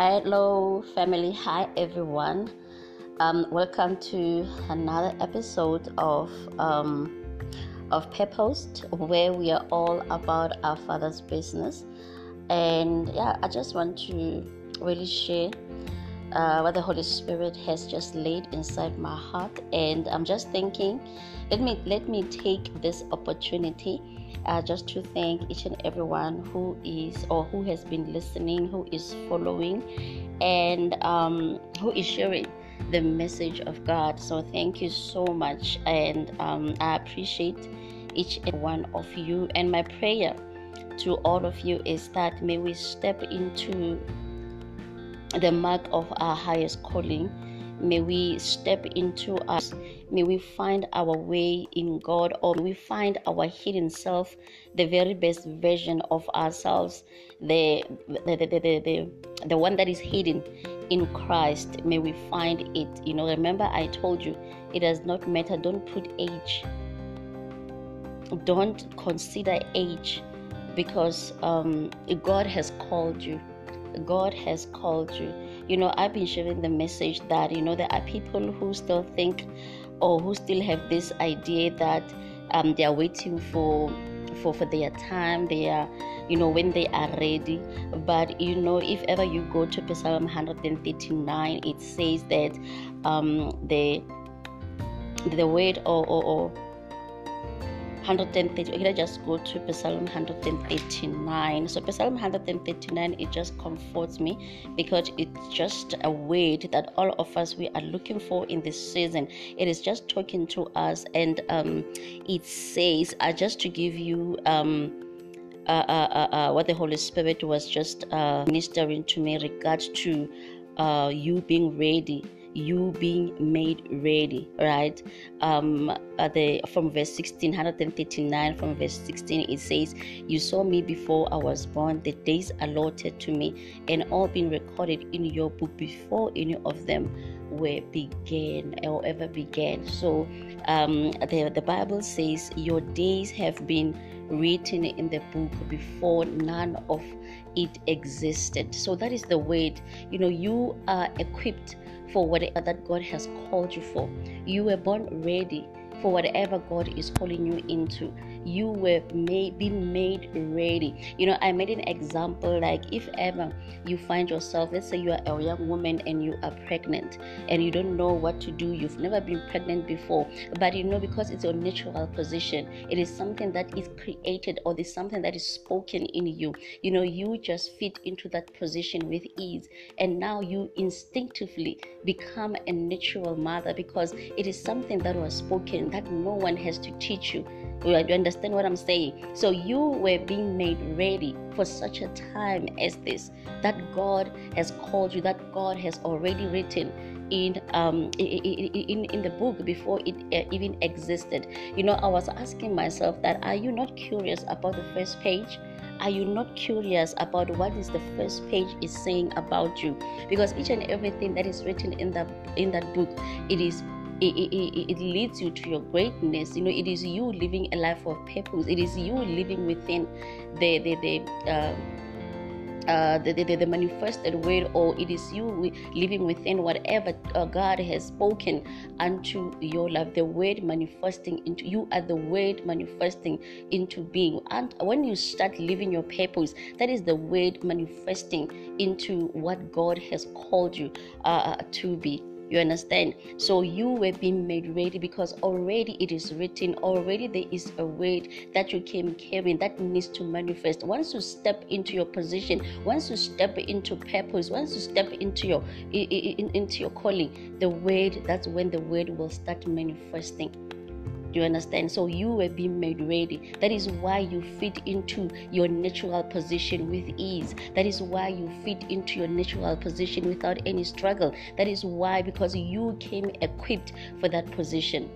Hello, family. Hi, everyone. Um, welcome to another episode of um, of Purpose, where we are all about our Father's business. And yeah, I just want to really share uh, what the Holy Spirit has just laid inside my heart, and I'm just thinking, let me let me take this opportunity uh, just to thank each and everyone who is or who has been listening, who is following, and um, who is sharing the message of God. So thank you so much, and um, I appreciate each and one of you. And my prayer to all of you is that may we step into the mark of our highest calling. May we step into us. May we find our way in God, or we find our hidden self, the very best version of ourselves, the the, the, the, the, the one that is hidden in Christ. May we find it. You know, remember I told you it does not matter. Don't put age. Don't consider age because um, God has called you. God has called you. You know, I've been sharing the message that, you know, there are people who still think or who still have this idea that um, they are waiting for for for their time they are you know when they are ready. But you know if ever you go to psalm 139 it says that um the the word or, or, or 130 can I just go to Psalm 139 so Psalm 139 it just comforts me because it's just a word that all of us we are looking for in this season. It is just talking to us and um, it says uh, just to give you um, uh, uh, uh, uh what the Holy Spirit was just uh, ministering to me regards to you being ready you being made ready right? Um the from verse 16 139 from verse 16 it says you saw me before i was born the days allotted to me and all being recorded in your book before any of them were began or ever began so um the, the bible says your days have been written in the book before none of it existed so that is the word you know you are equipped for whatever that God has called you for. You were born ready for whatever God is calling you into. You were made, made ready. You know, I made an example like if ever you find yourself, let's say you are a young woman and you are pregnant and you don't know what to do, you've never been pregnant before, but you know, because it's your natural position, it is something that is created or there's something that is spoken in you. You know, you just fit into that position with ease, and now you instinctively become a natural mother because it is something that was spoken that no one has to teach you. You understand what I'm saying? So you were being made ready for such a time as this. That God has called you. That God has already written in um in, in, in the book before it uh, even existed. You know, I was asking myself that are you not curious about the first page? Are you not curious about what is the first page is saying about you? Because each and everything that is written in that in that book, it is it, it, it, leads you to your greatness you know it is you living a life of purpose it is you living within the the, the uh, uh, the, the, the, manifested word, or it is you living within whatever uh, God has spoken unto your life. The word manifesting into you are the word manifesting into being. And when you start living your purpose, that is the word manifesting into what God has called you uh, to be. You understand? So you were being made ready because already it is written, already there is a word that you came carrying that needs to manifest. Once you step into your position, once you step into purpose, once you step into your into your calling, the word that's when the word will start manifesting. Do you understand? So you were being made ready. That is why you fit into your natural position with ease. That is why you fit into your natural position without any struggle. That is why, because you came equipped for that position.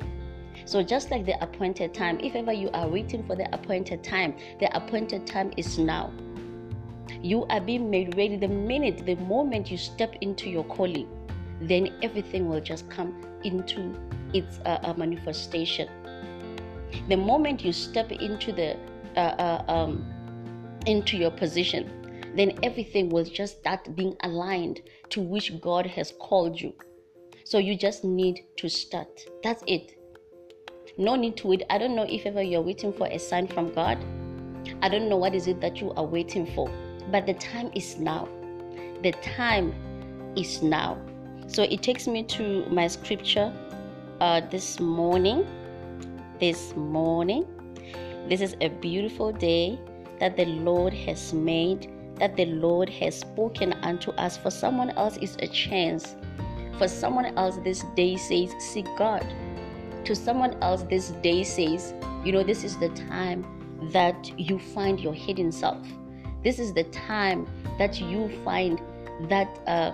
So, just like the appointed time, if ever you are waiting for the appointed time, the appointed time is now. You are being made ready the minute, the moment you step into your calling, then everything will just come into its uh, manifestation the moment you step into the uh, uh, um, into your position then everything will just start being aligned to which God has called you. So you just need to start. That's it. No need to wait. I don't know if ever you're waiting for a sign from God. I don't know what is it that you are waiting for. But the time is now. The time is now. So it takes me to my scripture uh, this morning. This morning. This is a beautiful day that the Lord has made, that the Lord has spoken unto us. For someone else is a chance. For someone else, this day says, Seek God. To someone else, this day says, You know, this is the time that you find your hidden self. This is the time that you find that uh,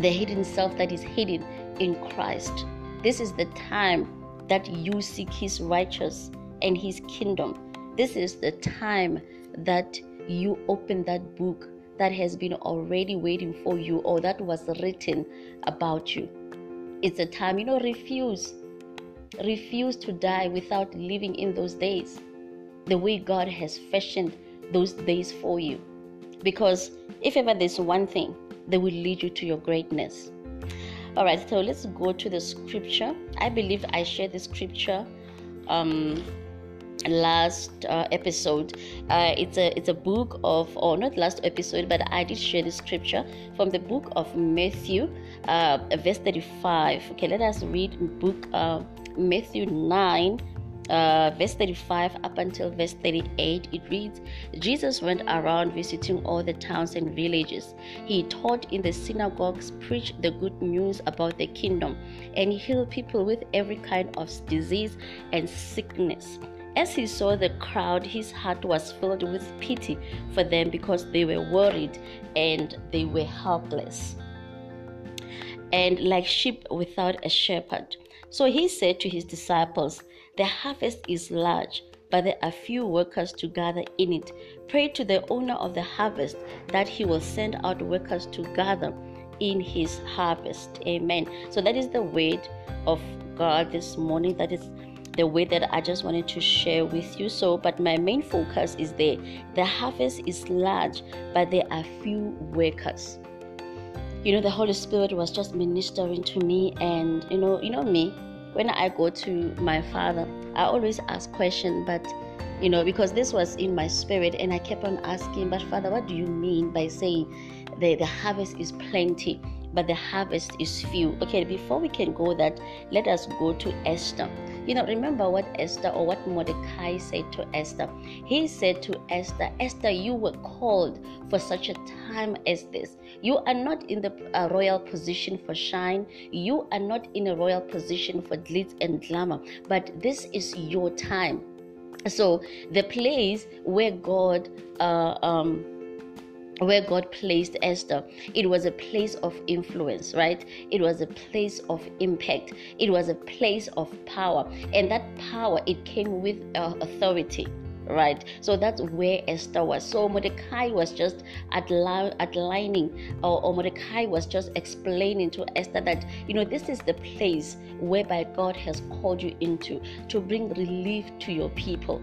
the hidden self that is hidden in Christ. This is the time that you seek His righteousness and His kingdom. This is the time that you open that book that has been already waiting for you or that was written about you. It's a time, you know, refuse. Refuse to die without living in those days the way God has fashioned those days for you. Because if ever there's one thing that will lead you to your greatness. All right, so let's go to the scripture. I believe I shared the scripture um, last uh, episode. Uh, it's a it's a book of, or not last episode, but I did share the scripture from the book of Matthew, uh, verse 35. Okay, let us read book uh, Matthew 9 uh, verse 35 up until verse 38, it reads Jesus went around visiting all the towns and villages. He taught in the synagogues, preached the good news about the kingdom, and healed people with every kind of disease and sickness. As he saw the crowd, his heart was filled with pity for them because they were worried and they were helpless and like sheep without a shepherd. So he said to his disciples, the harvest is large, but there are few workers to gather in it. Pray to the owner of the harvest that he will send out workers to gather in his harvest. Amen. So that is the word of God this morning. That is the way that I just wanted to share with you. So, but my main focus is there. The harvest is large, but there are few workers. You know, the Holy Spirit was just ministering to me, and you know, you know me when I go to my father, I always ask questions, but you know, because this was in my spirit, and I kept on asking, but Father, what do you mean by saying the, the harvest is plenty, but the harvest is few? Okay, before we can go that, let us go to Esther. You know, remember what Esther or what Mordecai said to Esther? He said to Esther, Esther, you were called for such a time as this. You are not in the uh, royal position for shine. You are not in a royal position for glitz and glamour. But this is your time. So the place where God uh, um, where God placed Esther, it was a place of influence, right? It was a place of impact. It was a place of power. And that power, it came with uh, authority right so that's where esther was so mordecai was just outlining or, or mordecai was just explaining to esther that you know this is the place whereby god has called you into to bring relief to your people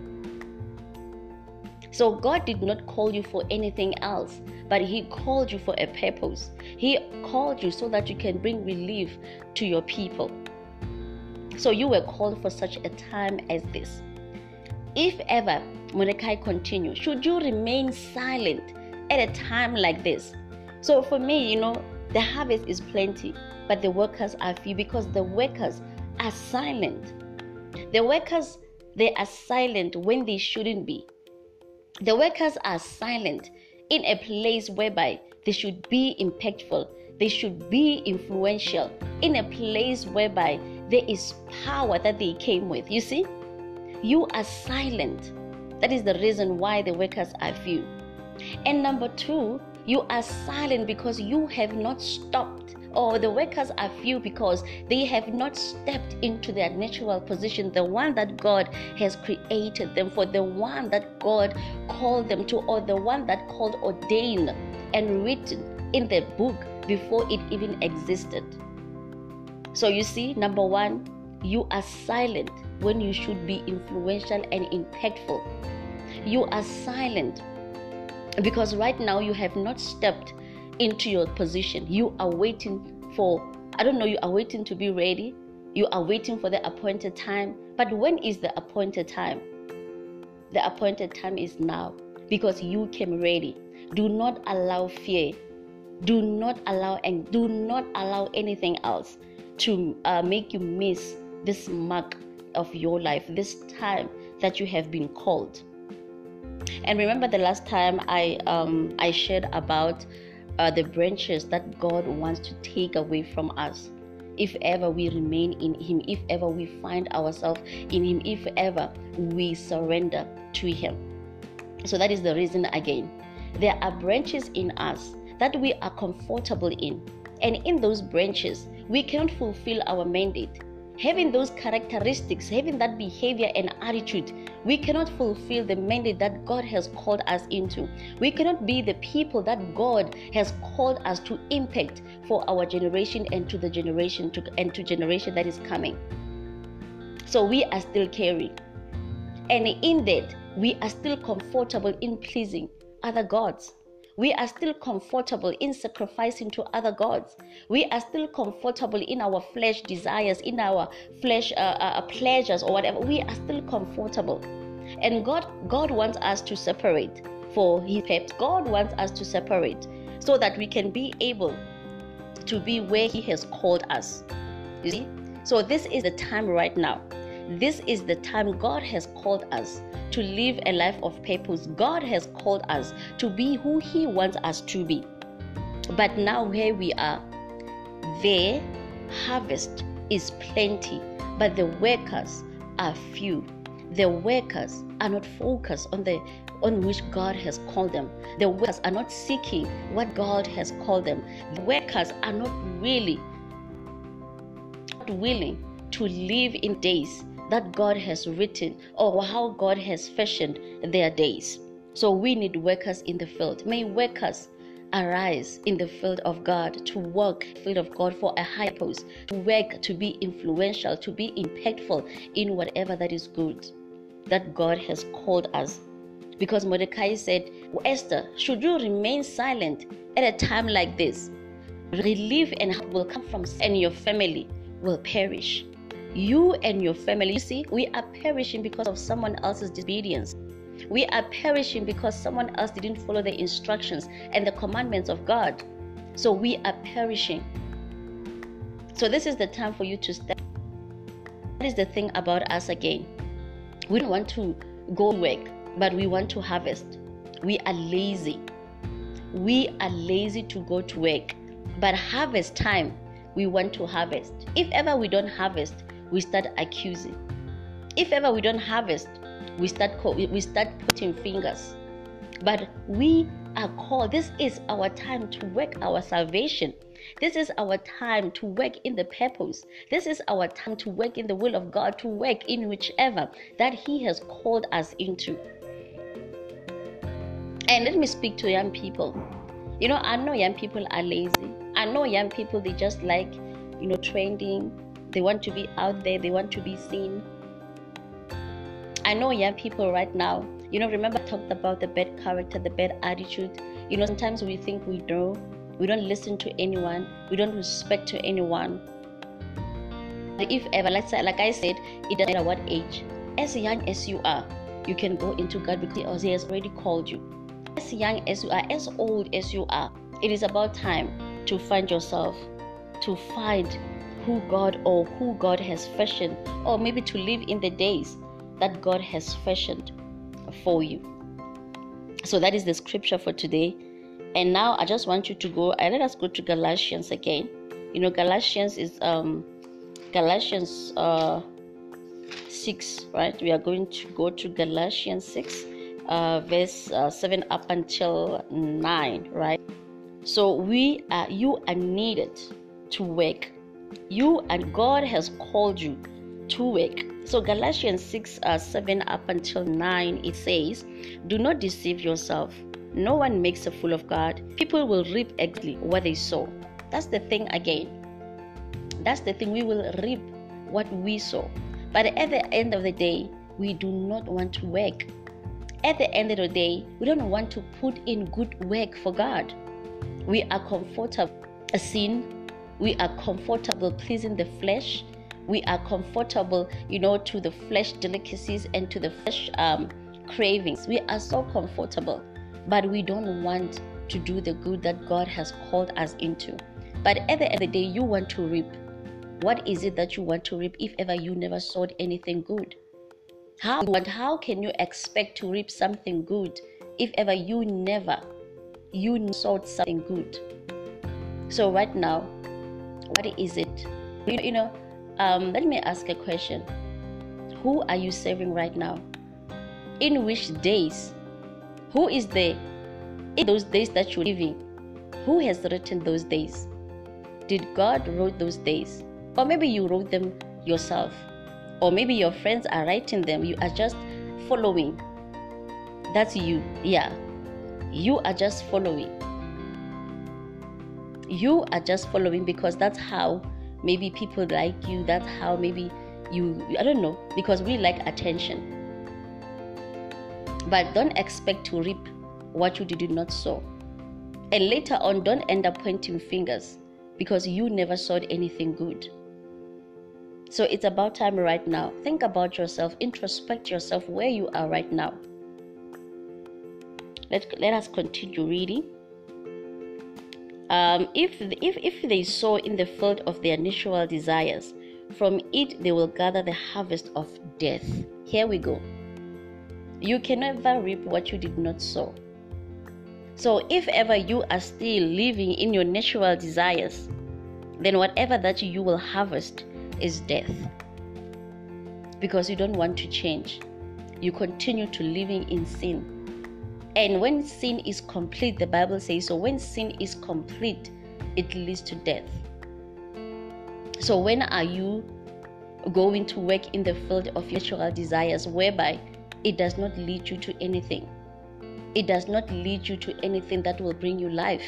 so God did not call you for anything else, but He called you for a purpose. He called you so that you can bring relief to your people. So you were called for such a time as this. If ever, Mordecai continued, should you remain silent at a time like this? So for me, you know, the harvest is plenty, but the workers are few because the workers are silent. The workers, they are silent when they shouldn't be. The workers are silent in a place whereby they should be impactful, they should be influential, in a place whereby there is power that they came with. You see, you are silent. That is the reason why the workers are few. And number two, you are silent because you have not stopped or the workers are few because they have not stepped into their natural position, the one that God has created them for, the one that God called them to, or the one that called ordained and written in the book before it even existed. So you see, number one, you are silent when you should be influential and impactful. You are silent Because right now you have not stepped into your position. You are waiting for, I don't know, you are waiting to be ready. You are waiting for the appointed time. But when is the appointed time? The appointed time is now because you came ready. Do not allow fear. Do not allow and do not allow anything else to uh, make you miss this mark of your life, this time that you have been called. And remember the last time I um, I shared about uh, the branches that God wants to take away from us. If ever we remain in Him, if ever we find ourselves in Him, if ever we surrender to Him. So that is the reason again. There are branches in us that we are comfortable in. And in those branches, we cannot fulfill our mandate having those characteristics, having that behavior and attitude, we cannot fulfill the mandate that God has called us into. We cannot be the people that God has called us to impact for our generation and to the generation to, and to generation that is coming. So we are still carrying. And in that, we are still comfortable in pleasing other gods we are still comfortable in sacrificing to other gods. We are still comfortable in our flesh desires, in our flesh uh, uh, uh, pleasures or whatever. We are still comfortable. And God, God wants us to separate for His purpose. God wants us to separate so that we can be able to be where He has called us. You see? So this is the time right now. This is the time God has called us to live a life of purpose. God has called us to be who He wants us to be. But now, here we are, there, harvest is plenty, but the workers are few. The workers are not focused on the on which God has called them. The workers are not seeking what God has called them. The workers are not really not willing to live in days that God has written or how God has fashioned their days. So we need workers in the field. May workers arise in the field of God to work field of God for a high post, to work to be influential, to be impactful in whatever that is good that God has called us. Because Mordecai said, Esther, should you remain silent at a time like this? Relief and help will come from and your family will perish you and your family. You see, we are perishing because of someone else's disobedience. We are perishing because someone else didn't follow the instructions and the commandments of God. So we are perishing. So this is the time for you to step. That is the thing about us again. We don't want to go work, but we want to harvest. We are lazy. We are lazy to go to work. But harvest time, we want to harvest. If ever we don't harvest, we start accusing. If ever we don't harvest, we start we start putting fingers. But we are called. This is our time to work our salvation. This is our time to work in the purpose. This is our time to work in the will of God, to work in whichever that He has called us into. And let me speak to young people. You know, I know young people are lazy. I know young people they just like, you know, trending, they want to be out there, they want to be seen. I know young people right now, you know, remember I talked about the bad character, the bad attitude. You know, sometimes we think we know, we don't listen to anyone, we don't respect to anyone. If ever, let's say, like I said, it doesn't matter what age, as young as you are, you can go into God because He has already called you. As young as you are, as old as you are, it is about time to find yourself, to find who God or who God has fashioned, or maybe to live in the days that God has fashioned for you. So that is the scripture for today. And now I just want you to go and let us go to Galatians again. You know, Galatians is um Galatians uh 6, right? We are going to go to Galatians 6, uh, verse uh, 7 up until 9, right? So we are you are needed to work you and God has called you to work. So Galatians 6 uh, 7 up until 9 it says, Do not deceive yourself. No one makes a fool of God. People will reap exactly what they sow. That's the thing again. That's the thing. We will reap what we sow. But at the end of the day, we do not want to work. at the end of the day, we don't want to put in good work for God. We are comfortable A sin. We are comfortable pleasing the flesh. We are comfortable, you know, to the flesh delicacies and to the flesh um, cravings. We are so comfortable, but we don't want to do the good that God has called us into. But at the end of the day, you want to reap. What is it that you want to reap if ever you never sowed anything good? How but how can you expect to reap something good if ever you never you sowed something good? So right now, what is it? You know, um, let me ask a question. Who are you serving right now? In which days? Who is there in those days that you're living? Who has written those days? Did God wrote those days? Or maybe you wrote them yourself or maybe your friends are writing them you are just following that's you yeah you are just following you are just following because that's how maybe people like you that's how maybe you i don't know because we like attention but don't expect to reap what you did not sow and later on don't end up pointing fingers because you never sowed anything good so it's about time right now. Think about yourself, introspect yourself where you are right now. Let, let us continue reading. Um, if, if, if they sow in the field of their natural desires, from it they will gather the harvest of death. Here we go. You can never reap what you did not sow. So, if ever you are still living in your natural desires, then whatever that you will harvest is death. Because you don't want to change. You continue to living in sin. And when sin is complete, the Bible says, so when sin is complete, it leads to death. So when are you going to work in the field of natural desires whereby it does not lead you to anything? It does not lead you to anything that will bring you life.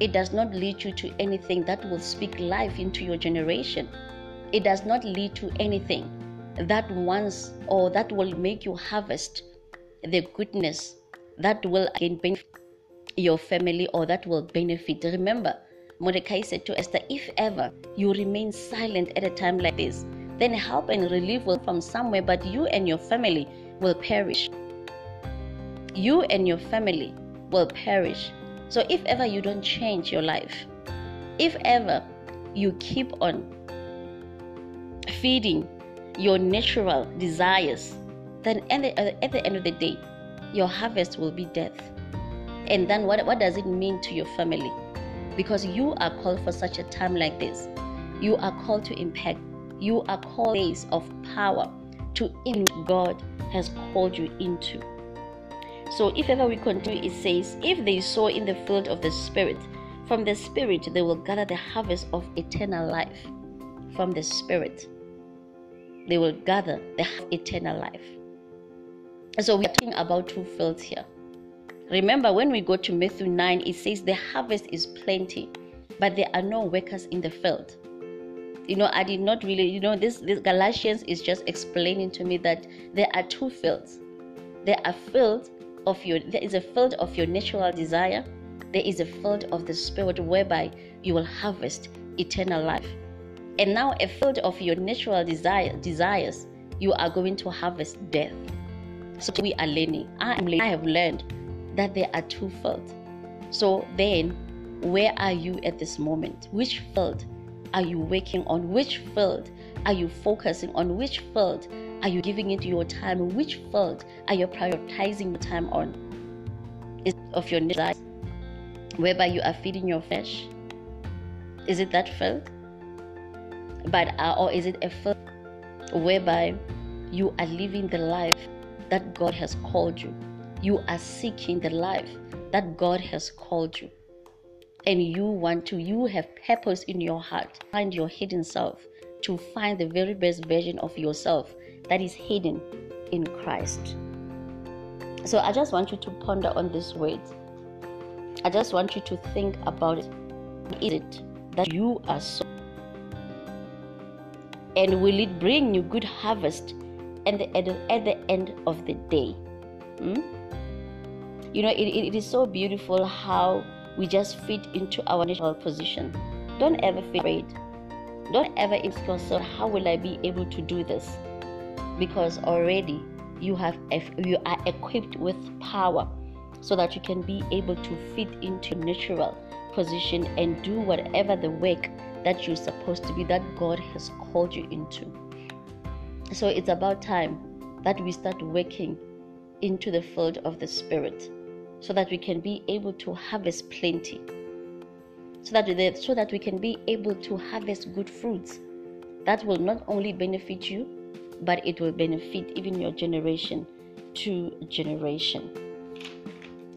It does not lead you to anything that will speak life into your generation it does not lead to anything that once or that will make you harvest the goodness that will again benefit your family or that will benefit. Remember, Mordecai said to Esther, if ever you remain silent at a time like this, then help and relief will come from somewhere, but you and your family will perish. You and your family will perish. So if ever you don't change your life, if ever you keep on feeding your natural desires, then at the, at the end of the day, your harvest will be death. And then what, what does it mean to your family? Because you are called for such a time like this. You are called to impact. You are called days of power to in God has called you into. So if ever we continue, it says, if they sow in the field of the Spirit, from the Spirit they will gather the harvest of eternal life. From the Spirit they will gather the eternal life. So we are talking about two fields here. Remember, when we go to Matthew 9, it says the harvest is plenty, but there are no workers in the field. You know, I did not really, you know, this, this Galatians is just explaining to me that there are two fields. There are fields of your there is a field of your natural desire, there is a field of the spirit whereby you will harvest eternal life and now a field of your natural desire, desires, you are going to harvest death. So we are learning. I am I have learned that there are two fields. So then, where are you at this moment? Which field are you working on? Which field are you focusing on? Which field are you giving it your time? Which field are you prioritizing your time on? Is of your desires, whereby you are feeding your flesh? Is it that field? but uh, or is it a field whereby you are living the life that God has called you? You are seeking the life that God has called you. And you want to, you have purpose in your heart, find your hidden self, to find the very best version of yourself that is hidden in Christ. So I just want you to ponder on this word. I just want you to think about it. Is it that you are so and will it bring you good harvest at the, at the, at the end of the day? Hmm? You know, it, it is so beautiful how we just fit into our natural position. Don't ever feel afraid. Don't ever ask yourself, how will I be able to do this? Because already you have you are equipped with power so that you can be able to fit into natural position and do whatever the work that you're supposed to be that God has called you into. So it's about time that we start working into the field of the spirit so that we can be able to harvest plenty. So that so that we can be able to harvest good fruits that will not only benefit you but it will benefit even your generation to generation.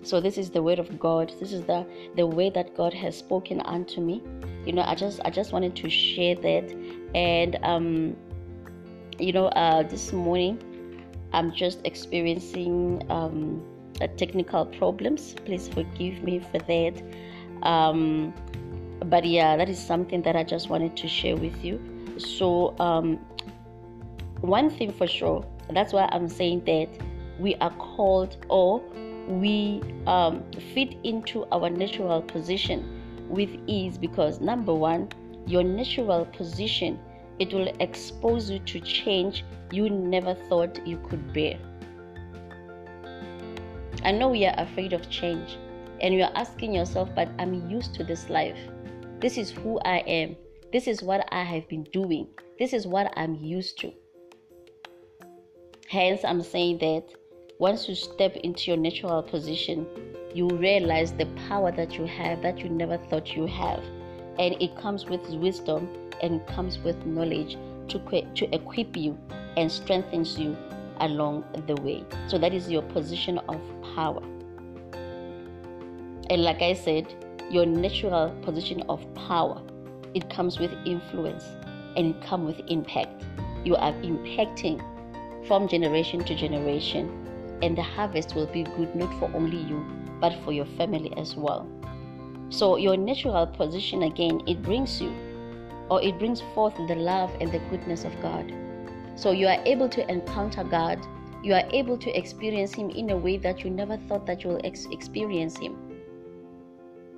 So this is the word of god. This is the the way that god has spoken unto me. You know i just i just wanted to share that. And um you know uh this morning i'm just experiencing um technical problems. Please forgive me for that. Um but yeah that is something that i just wanted to share with you. So um, one thing for sure that's why i'm saying that we are called or we um, fit into our natural position with ease because number one your natural position it will expose you to change you never thought you could bear i know we are afraid of change and you're asking yourself but i'm used to this life this is who I am. This is what I have been doing. This is what I'm used to. Hence, I'm saying that once you step into your natural position, you realize the power that you have that you never thought you have. And it comes with wisdom and comes with knowledge to, to equip you and strengthens you along the way. So that is your position of power. And like I said, your natural position of power. It comes with influence and it comes with impact. You are impacting from generation to generation, and the harvest will be good not for only you, but for your family as well. So, your natural position again, it brings you or it brings forth the love and the goodness of God. So, you are able to encounter God, you are able to experience Him in a way that you never thought that you will ex- experience Him.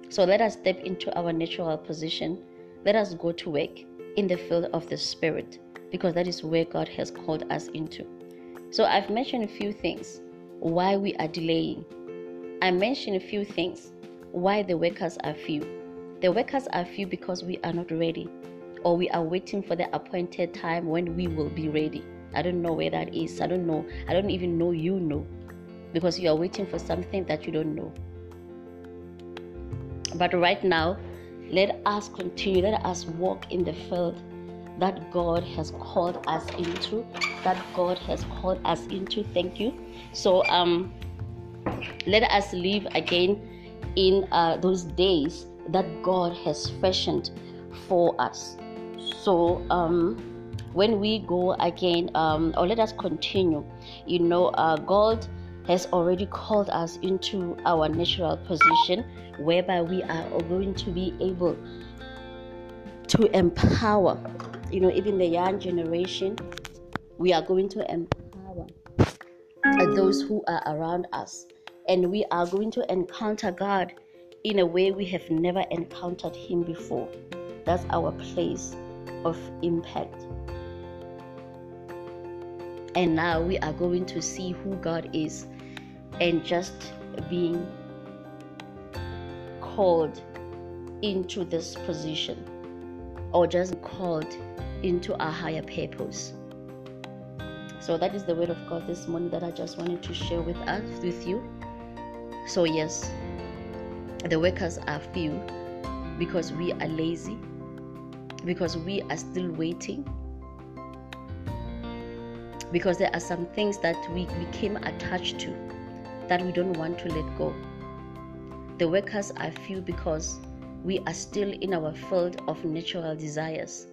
So let us step into our natural position. Let us go to work in the field of the Spirit because that is where God has called us into. So I've mentioned a few things why we are delaying. I mentioned a few things why the workers are few. The workers are few because we are not ready or we are waiting for the appointed time when we will be ready. I don't know where that is. I don't know. I don't even know you know because you are waiting for something that you don't know. But right now, let us continue, let us walk in the field that God has called us into, that God has called us into. Thank you. So, um, let us live again in uh, those days that God has fashioned for us. So, um, when we go again, um, or let us continue, you know, uh, God has already called us into our natural position whereby we are going to be able to empower. You know even the young generation we are going to empower those who are around us. And we are going to encounter god in a way we have never encountered him before. That's our place of impact and now we are going to see who god is and just being called into this position or just called into a higher purpose. So that is the word of God this morning that I just wanted to share with us with you. So yes, the workers are few because we are lazy, because we are still waiting, because there are some things that we became attached to that we don't want to let go. The workers are few because we are still in our field of natural desires,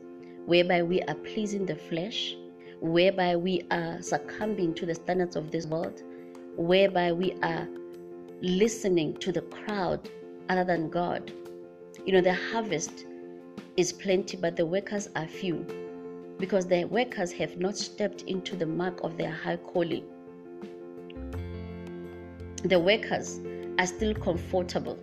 whereby we are pleasing the flesh, whereby we are succumbing to the standards of this world, whereby we are listening to the crowd other than God. You know, the harvest is plenty, but the workers are few because the workers have not stepped into the mark of their high calling. the workers are still comfortable.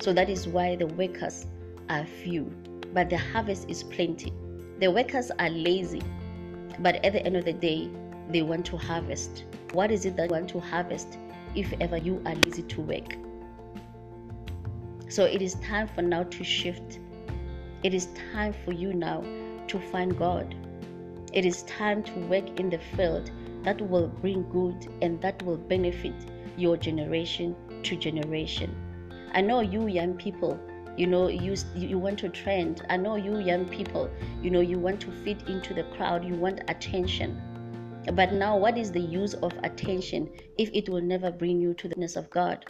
So that is why the workers are few, but the harvest is plenty. The workers are lazy, but at the end of the day, they want to harvest. What is it that want to harvest if ever you are lazy to work? So it is time for now to shift. It is time for you now to find God. It is time to work in the field that will bring good and that will benefit your generation to generation. I know you young people, you know, you you want to trend. I know you young people, you know, you want to fit into the crowd, you want attention. But now what is the use of attention if it will never bring you to the ness of God?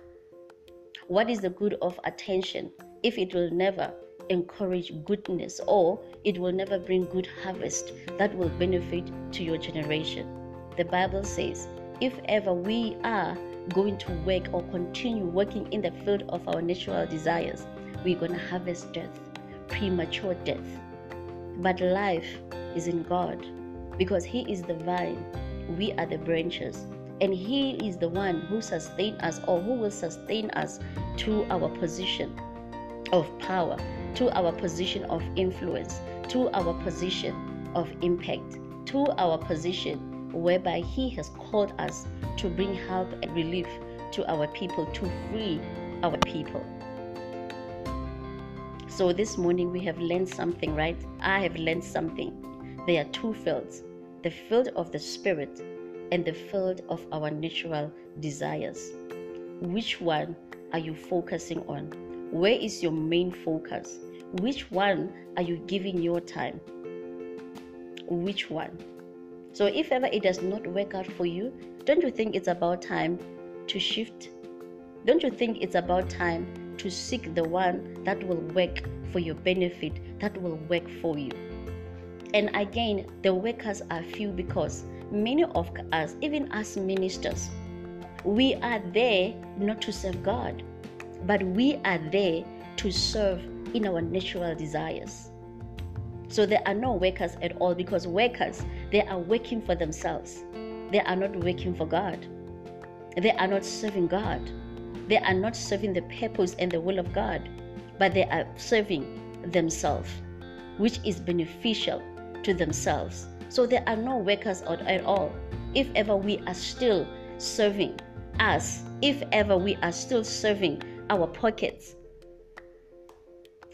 What is the good of attention if it will never encourage goodness or it will never bring good harvest that will benefit to your generation? The Bible says, if ever we are going to work or continue working in the field of our natural desires, we're going to harvest death, premature death. But life is in God because He is the vine, we are the branches, and He is the one who sustains us or who will sustain us to our position of power, to our position of influence, to our position of impact, to our position whereby He has called us to bring help and relief to our people, to free our people. So this morning we have learned something, right? I have learned something. There are two fields the field of the spirit and the field of our natural desires. Which one are you focusing on? Where is your main focus? Which one are you giving your time? Which one? So if ever it does not work out for you, don't you think it's about time to shift? Don't you think it's about time to seek the one that will work for your benefit, that will work for you? And again, the workers are few because many of us, even as ministers, we are there not to serve God, but we are there to serve in our natural desires. So there are no workers at all because workers, they are working for themselves. They are not working for God. They are not serving God. They are not serving the purpose and the will of God, but they are serving themselves, which is beneficial to themselves. So there are no workers at all. If ever we are still serving us, if ever we are still serving our pockets.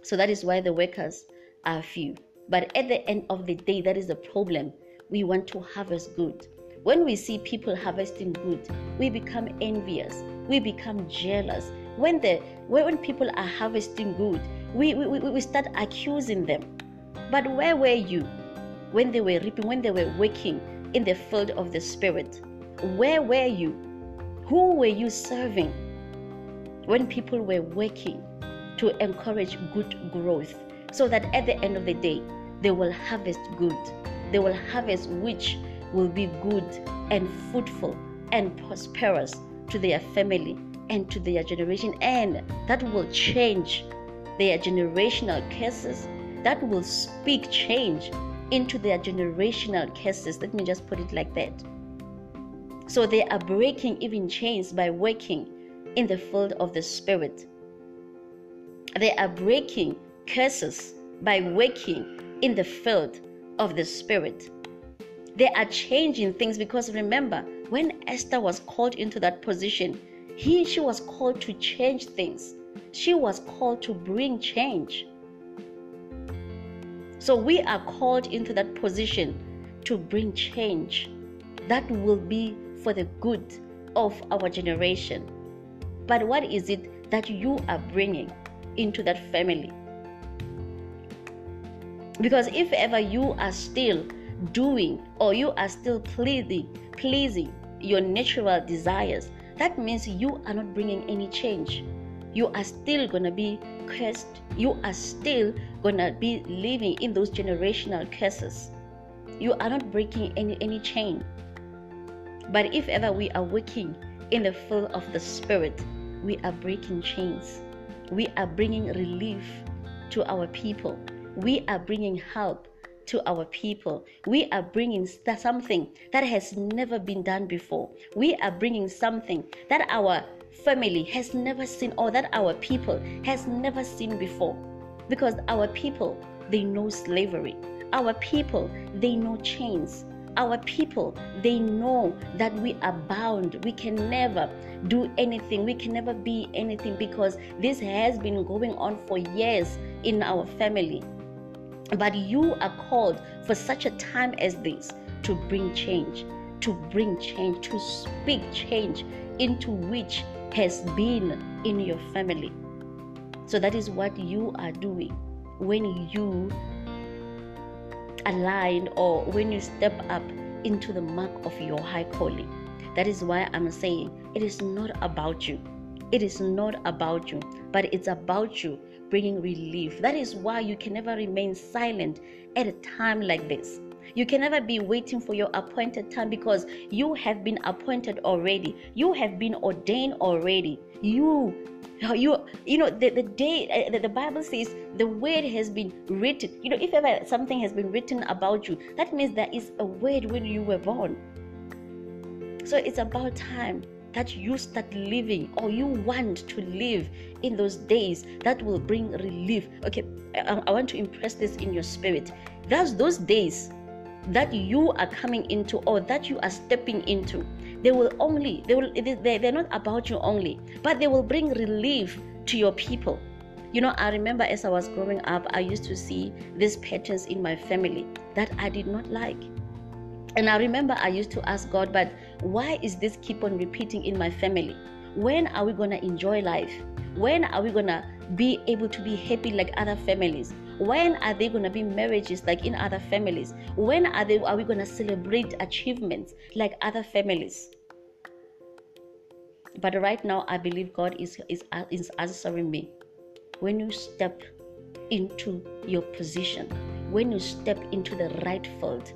So that is why the workers are few. But at the end of the day, that is the problem. We want to harvest good. When we see people harvesting good, we become envious. We become jealous. When the when people are harvesting good, we, we, we start accusing them. But where were you when they were reaping, when they were working in the field of the spirit? Where were you? Who were you serving when people were working to encourage good growth? So that at the end of the day, they will harvest good. They will harvest which will be good and fruitful and prosperous to their family and to their generation, and that will change their generational curses. That will speak change into their generational curses. Let me just put it like that. So they are breaking even chains by working in the field of the spirit. They are breaking curses by working in the field of the Spirit. They are changing things because remember, when Esther was called into that position, he she was called to change things. She was called to bring change. So we are called into that position to bring change that will be for the good of our generation. But what is it that you are bringing into that family? Because if ever you are still doing or you are still pleasing, pleasing your natural desires, that means you are not bringing any change. You are still going to be cursed. You are still going to be living in those generational curses. You are not breaking any, any chain. But if ever we are working in the field of the Spirit, we are breaking chains. We are bringing relief to our people we are bringing help to our people. We are bringing something that has never been done before. We are bringing something that our family has never seen or that our people has never seen before. Because our people, they know slavery. Our people, they know chains. Our people, they know that we are bound. We can never do anything. We can never be anything because this has been going on for years in our family. But you are called for such a time as this to bring change, to bring change, to speak change into which has been in your family. So that is what you are doing when you align or when you step up into the mark of your high calling. That is why I'm saying it is not about you. It is not about you, but it's about you bringing relief. That is why you can never remain silent at a time like this. You can never be waiting for your appointed time because you have been appointed already. You have been ordained already. You you you know the, the day uh, the, the bible says the word has been written. You know if ever something has been written about you that means there is a word when you were born. So it's about time that you start living or you want to live in those days that will bring relief. Okay i, I want to impress this in your spirit. That's those days that you are coming into or that you are stepping into they will only they will they, they're not about you only but they will bring relief to your people. You know i remember as i was growing up i used to see these patterns in my family that i did not like. And i remember i used to ask god but why is this keep on repeating in my family? When are we going to enjoy life? When are we going to be able to be happy like other families when are they going to be marriages like in other families when are they are we going to celebrate achievements like other families but right now i believe god is is, is answering me when you step into your position when you step into the right field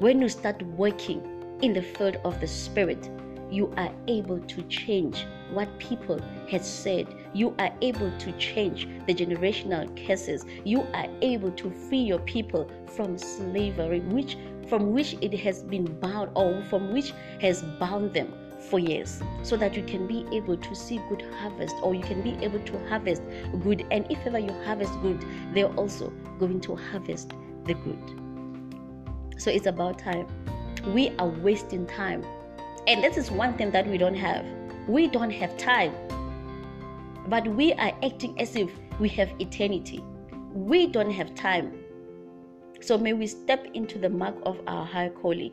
when you start working in the field of the spirit you are able to change what people had said. You are able to change the generational curses. You are able to free your people from slavery, which from which it has been bound or from which has bound them for years so that you can be able to see good harvest or you can be able to harvest good and if ever you harvest good they're also going to harvest the good so it's about time we are wasting time and this is one thing that we don't have. We don't have time. But we are acting as if we have eternity. We don't have time. So may we step into the mark of our high calling.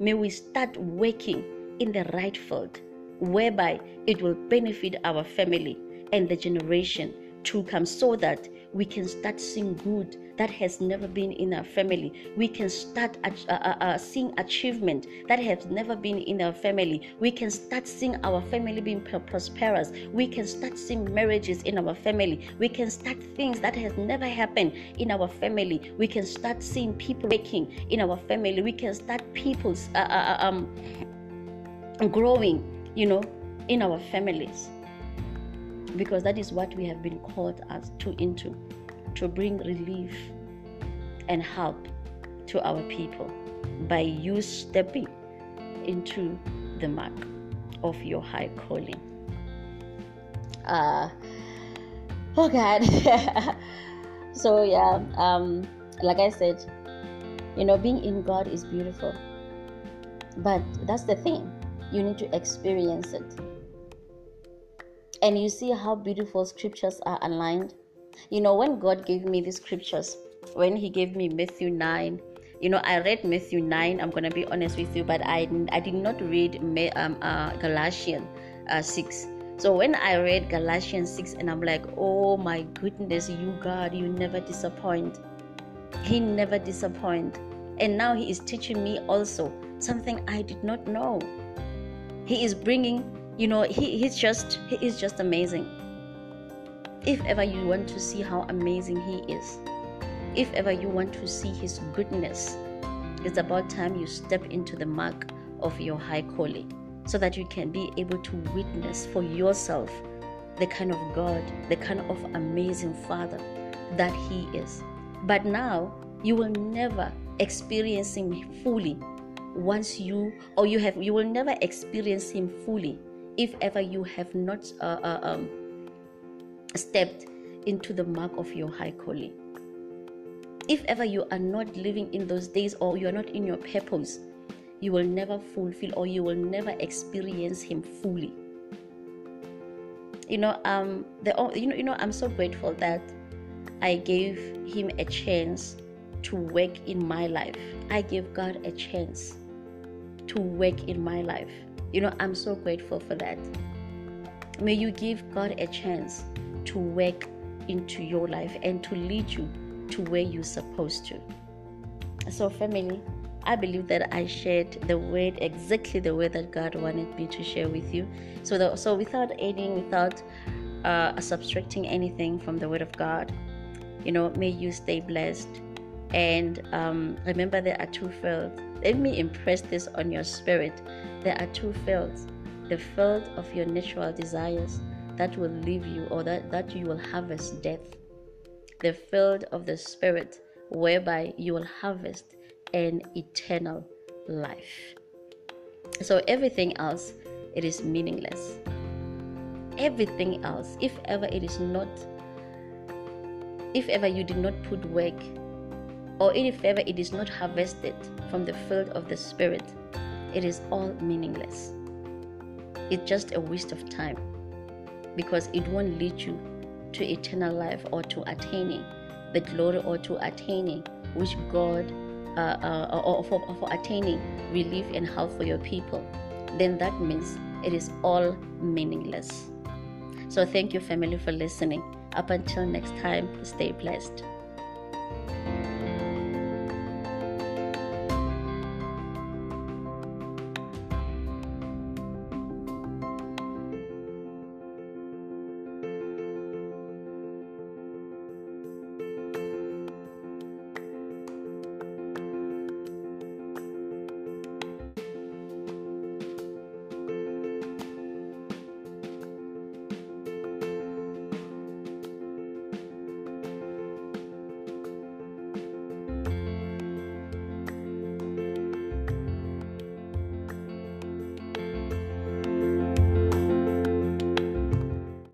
May we start working in the right field, whereby it will benefit our family and the generation to come so that we can start seeing good that has never been in our family. We can start uh, uh, uh, seeing achievement that has never been in our family. We can start seeing our family being prosperous. We can start seeing marriages in our family. We can start things that has never happened in our family. We can start seeing people making in our family. We can start people's uh, uh, uh, um, growing, you know, in our families because that is what we have been called as to into to bring relief and help to our people by you stepping into the mark of your high calling. Uh oh god. So yeah um like i said you know being in god is beautiful but that's the thing. You need to experience it. And you see how beautiful scriptures are aligned. You know, when God gave me these scriptures, when He gave me Matthew 9, you know, I read Matthew 9, I'm going to be honest with you, but I, I did not read um, uh, Galatians uh, 6. So when I read Galatians 6, and I'm like, oh my goodness, you God, you never disappoint. He never disappoint. And now He is teaching me also something I did not know. He is bringing you know he, he's just he is just amazing if ever you want to see how amazing he is if ever you want to see his goodness it's about time you step into the mark of your high calling so that you can be able to witness for yourself the kind of god the kind of amazing father that he is. But now you will never experience him fully once you or you have you will never experience him fully if ever you have not uh, uh, um, stepped into the mark of your high calling. If ever you are not living in those days or you are not in your purpose you will never fulfill or you will never experience him fully. You know um the you know you know i'm so grateful that i gave him a chance to work in my life. I gave god a chance to work in my life. You know i'm so grateful for that. May you give god a chance to work into your life and to lead you to where you're supposed to so family I believe that I shared the word exactly the way that God wanted me to share with you. So, the, so without adding, without uh, subtracting anything from the word of God, you know, may you stay blessed. And um, remember, there are two fields. Let me impress this on your spirit. There are two fields the field of your natural desires that will leave you or that, that you will harvest death, the field of the spirit whereby you will harvest an eternal life. So everything else, it is meaningless. Everything else, if ever it is not, if ever you did not put work, or if ever it is not harvested from the field of the Spirit, it is all meaningless. It's just a waste of time because it won't lead you to eternal life or to attaining the glory or to attaining which God uh, uh, or for, for attaining relief and help for your people, then that means it is all meaningless. So, thank you, family, for listening. Up until next time, stay blessed.